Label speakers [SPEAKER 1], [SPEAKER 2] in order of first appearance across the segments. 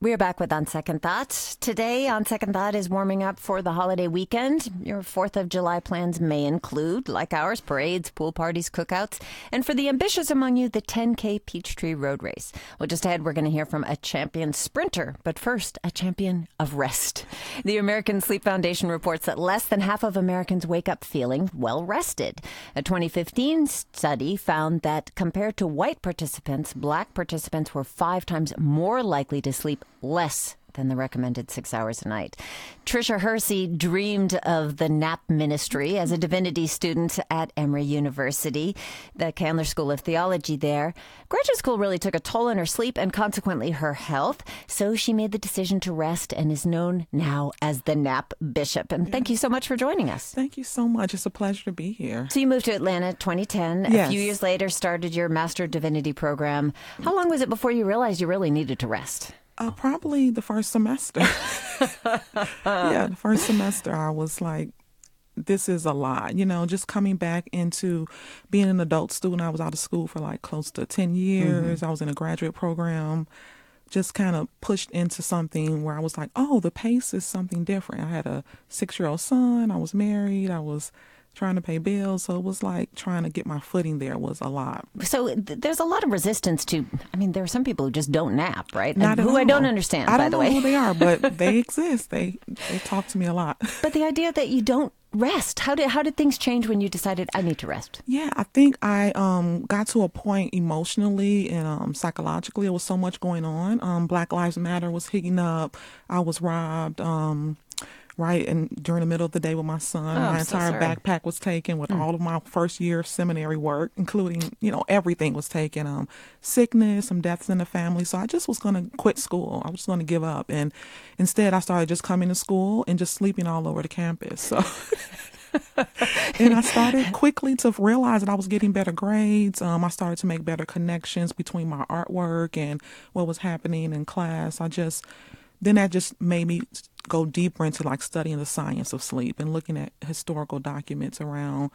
[SPEAKER 1] We're back with On Second Thought. Today, On Second Thought is warming up for the holiday weekend. Your 4th of July plans may include, like ours, parades, pool parties, cookouts, and for the ambitious among you, the 10K Peachtree Road Race. Well, just ahead, we're going to hear from a champion sprinter, but first, a champion of rest. The American Sleep Foundation reports that less than half of Americans wake up feeling well rested. A 2015 study found that compared to white participants, black participants were five times more likely to sleep less than the recommended six hours a night. Tricia Hersey dreamed of the nap ministry as a divinity student at Emory University, the Candler School of Theology there. Graduate school really took a toll on her sleep and consequently her health, so she made the decision to rest and is known now as the nap bishop. And thank you so much for joining us.
[SPEAKER 2] Thank you so much. It's a pleasure to be here.
[SPEAKER 1] So you moved to Atlanta 2010.
[SPEAKER 2] Yes.
[SPEAKER 1] A few years later started your Master of Divinity program. How long was it before you realized you really needed to rest?
[SPEAKER 2] Uh, probably the first semester. yeah, the first semester, I was like, this is a lot. You know, just coming back into being an adult student, I was out of school for like close to 10 years. I was in a graduate program. Just kind of pushed into something where I was like, oh, the pace is something different. I had a six year old son. I was married. I was trying to pay bills. So it was like trying to get my footing there was a lot.
[SPEAKER 1] So th- there's a lot of resistance to. I mean, there are some people who just don't nap, right?
[SPEAKER 2] Not
[SPEAKER 1] who I don't understand,
[SPEAKER 2] I
[SPEAKER 1] by
[SPEAKER 2] don't
[SPEAKER 1] the
[SPEAKER 2] know
[SPEAKER 1] way.
[SPEAKER 2] who they are, but they exist. They they talk to me a lot.
[SPEAKER 1] But the idea that you don't rest. How did how did things change when you decided I need to rest?
[SPEAKER 2] Yeah, I think I um, got to a point emotionally and um, psychologically. There was so much going on. Um, Black Lives Matter was heating up. I was robbed. Um, right, and during the middle of the day with my son,
[SPEAKER 1] Oh,
[SPEAKER 2] my
[SPEAKER 1] so
[SPEAKER 2] entire
[SPEAKER 1] sorry.
[SPEAKER 2] Backpack was taken with all of my first year seminary work, including you know everything was taken. Um, sickness, some deaths in the family. So I just was going to quit school. I was going to give up, and instead I started just coming to school and just sleeping all over the campus. So. and I started quickly to realize that I was getting better grades. Um, I started to make better connections between my artwork and what was happening in class. I just then that just made me go deeper into like studying the science of sleep and looking at historical documents around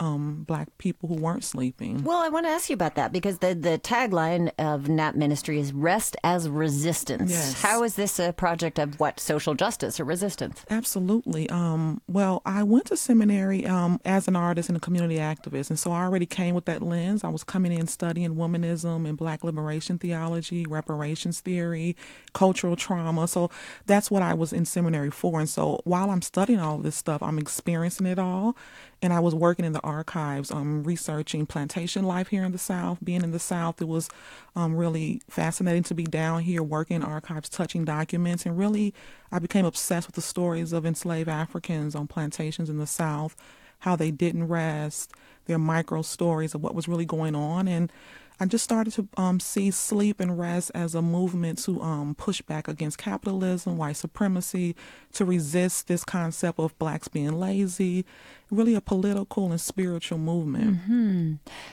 [SPEAKER 2] um, black people who weren't sleeping.
[SPEAKER 1] Well, I want to ask you about that because the the tagline of Nap Ministry is "Rest as Resistance."
[SPEAKER 2] Yes.
[SPEAKER 1] How is this a project of what social justice or resistance?
[SPEAKER 2] Absolutely. Um, well, I went to seminary um, as an artist and a community activist, and so I already came with that lens. I was coming in studying womanism and Black liberation theology, reparations theory, cultural trauma. So that's what I was in seminary for. And so while I'm studying all this stuff, I'm experiencing it all. And I was working in the archives, um, researching plantation life here in the South. Being in the South, it was um, really fascinating to be down here working in archives, touching documents, and really, I became obsessed with the stories of enslaved Africans on plantations in the South, how they didn't rest, their micro stories of what was really going on, and I just started to um, see sleep and rest as a movement to um, push back against capitalism, white supremacy, to resist this concept of blacks being lazy, really a political and spiritual movement.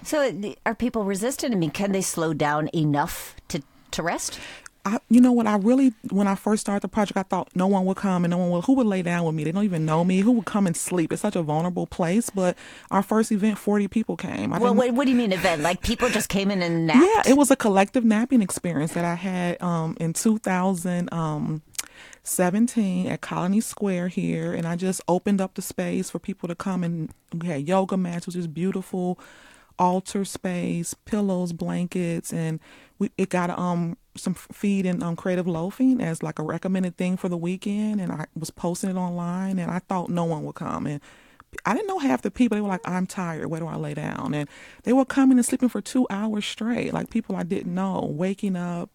[SPEAKER 1] So, are people resistant? I mean, can they slow down enough to to rest?
[SPEAKER 2] I, you know what? I really, when I first started the project, I thought no one would come and no one would. Who would lay down with me? They don't even know me. Who would come and sleep? It's such a vulnerable place. But our first event, forty people came. I
[SPEAKER 1] Well, what, what do you mean event? Like people just came in and napped?
[SPEAKER 2] Yeah, it was a collective napping experience that I had um, in 2017 at Colony Square here, and I just opened up the space for people to come and we had yoga mats, which is beautiful, altar space, pillows, blankets, and we it got um some feed and um creative loafing as like a recommended thing for the weekend, and I was posting it online, and I thought no one would come and. I didn't know half the people. They were like, I'm tired. Where do I lay down? And they were coming and sleeping for two hours straight. Like people I didn't know, waking up.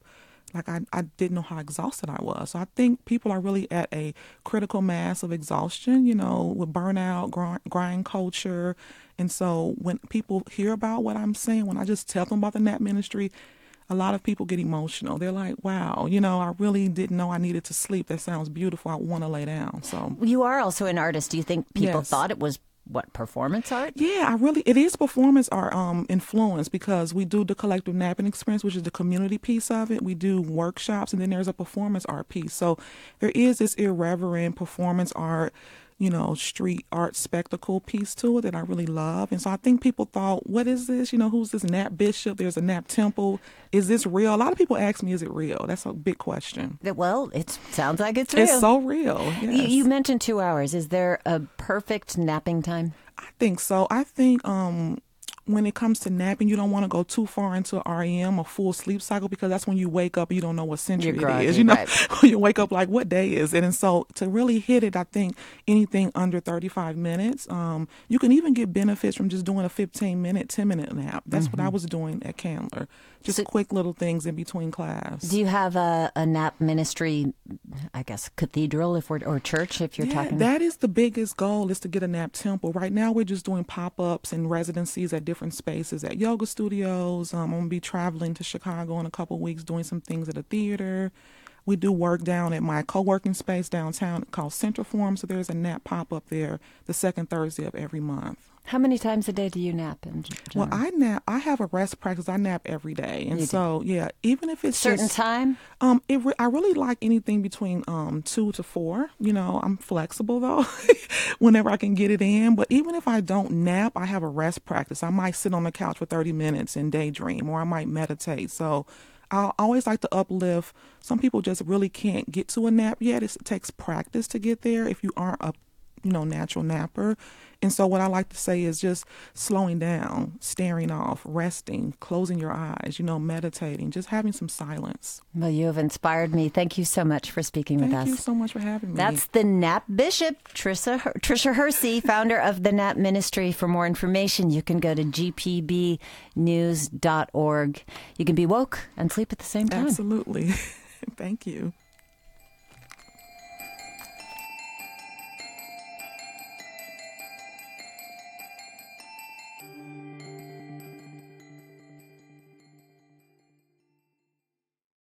[SPEAKER 2] Like I, I didn't know how exhausted I was. So I think people are really at a critical mass of exhaustion, you know, with burnout, grind, grind culture. And so when people hear about what I'm saying, when I just tell them about the NAP ministry, a lot of people get emotional. They're like, wow, you know, I really didn't know I needed to sleep. That sounds beautiful. I want to lay down. So
[SPEAKER 1] You are also an artist. Do you think people
[SPEAKER 2] Yes.
[SPEAKER 1] thought it was what performance art?
[SPEAKER 2] Yeah, I really it is performance art um influence because we do the collective napping experience, which is the community piece of it. We do workshops and then there's a performance art piece. So there is this irreverent performance art you know, street art spectacle piece to it that I really love. And so I think people thought, what is this? You know, who's this Nap Bishop? There's a Nap Temple. Is this real? A lot of people ask me, is it real? That's a big question.
[SPEAKER 1] Well, it sounds like it's real.
[SPEAKER 2] It's so real. Yes.
[SPEAKER 1] You, you mentioned two hours. Is there a perfect napping time?
[SPEAKER 2] I think so. I think um, when it comes to napping, you don't want to go too far into REM, a full sleep cycle, because that's when you wake up, and you don't know what century
[SPEAKER 1] groggy,
[SPEAKER 2] it is. You know,
[SPEAKER 1] right.
[SPEAKER 2] you wake up like, what day is it? And so to really hit it, I think anything under 35 minutes, um, you can even get benefits from just doing a 15 minute, 10 minute nap. That's
[SPEAKER 1] Mm-hmm.
[SPEAKER 2] what I was doing at Candler. Just
[SPEAKER 1] So-
[SPEAKER 2] quick little things in between class.
[SPEAKER 1] Do you have a, a nap ministry, I guess, cathedral if we're, or church if you're
[SPEAKER 2] Yeah,
[SPEAKER 1] talking?
[SPEAKER 2] that is the biggest goal is to get a nap temple. Right now, we're just doing pop ups and residencies at different spaces at yoga studios. Um, I'm gonna be traveling to Chicago in a couple weeks, doing some things at a theater. We do work down at my co-working space downtown called Central Forum. So there's a nap pop up there the second Thursday of every month.
[SPEAKER 1] How many times a day do you nap? In
[SPEAKER 2] Well. I nap. I have a rest practice. I nap every day, and
[SPEAKER 1] You do.
[SPEAKER 2] so yeah, even if it's
[SPEAKER 1] certain
[SPEAKER 2] just,
[SPEAKER 1] time.
[SPEAKER 2] um, it re- I really like anything between um two to four. You know, I'm flexible though, whenever I can get it in. But even if I don't nap, I have a rest practice. I might sit on the couch for 30 minutes and daydream, or I might meditate. So. I always like to uplift. Some people just really can't get to a nap yet. It's, it takes practice to get there. If you aren't a, you know, natural napper, and so what I like to say is just slowing down, staring off, resting, closing your eyes. You know, meditating, just having some silence.
[SPEAKER 1] Well, you have inspired me. Thank you so much for speaking
[SPEAKER 2] Thank
[SPEAKER 1] with us.
[SPEAKER 2] Thank you so much for having me.
[SPEAKER 1] That's the Nap Bishop, Tricia, Tricia Hersey, founder of the Nap Ministry. For more information, you can go to gpbnews.org. You can be woke and sleep at the same time.
[SPEAKER 2] absolutely. Thank you.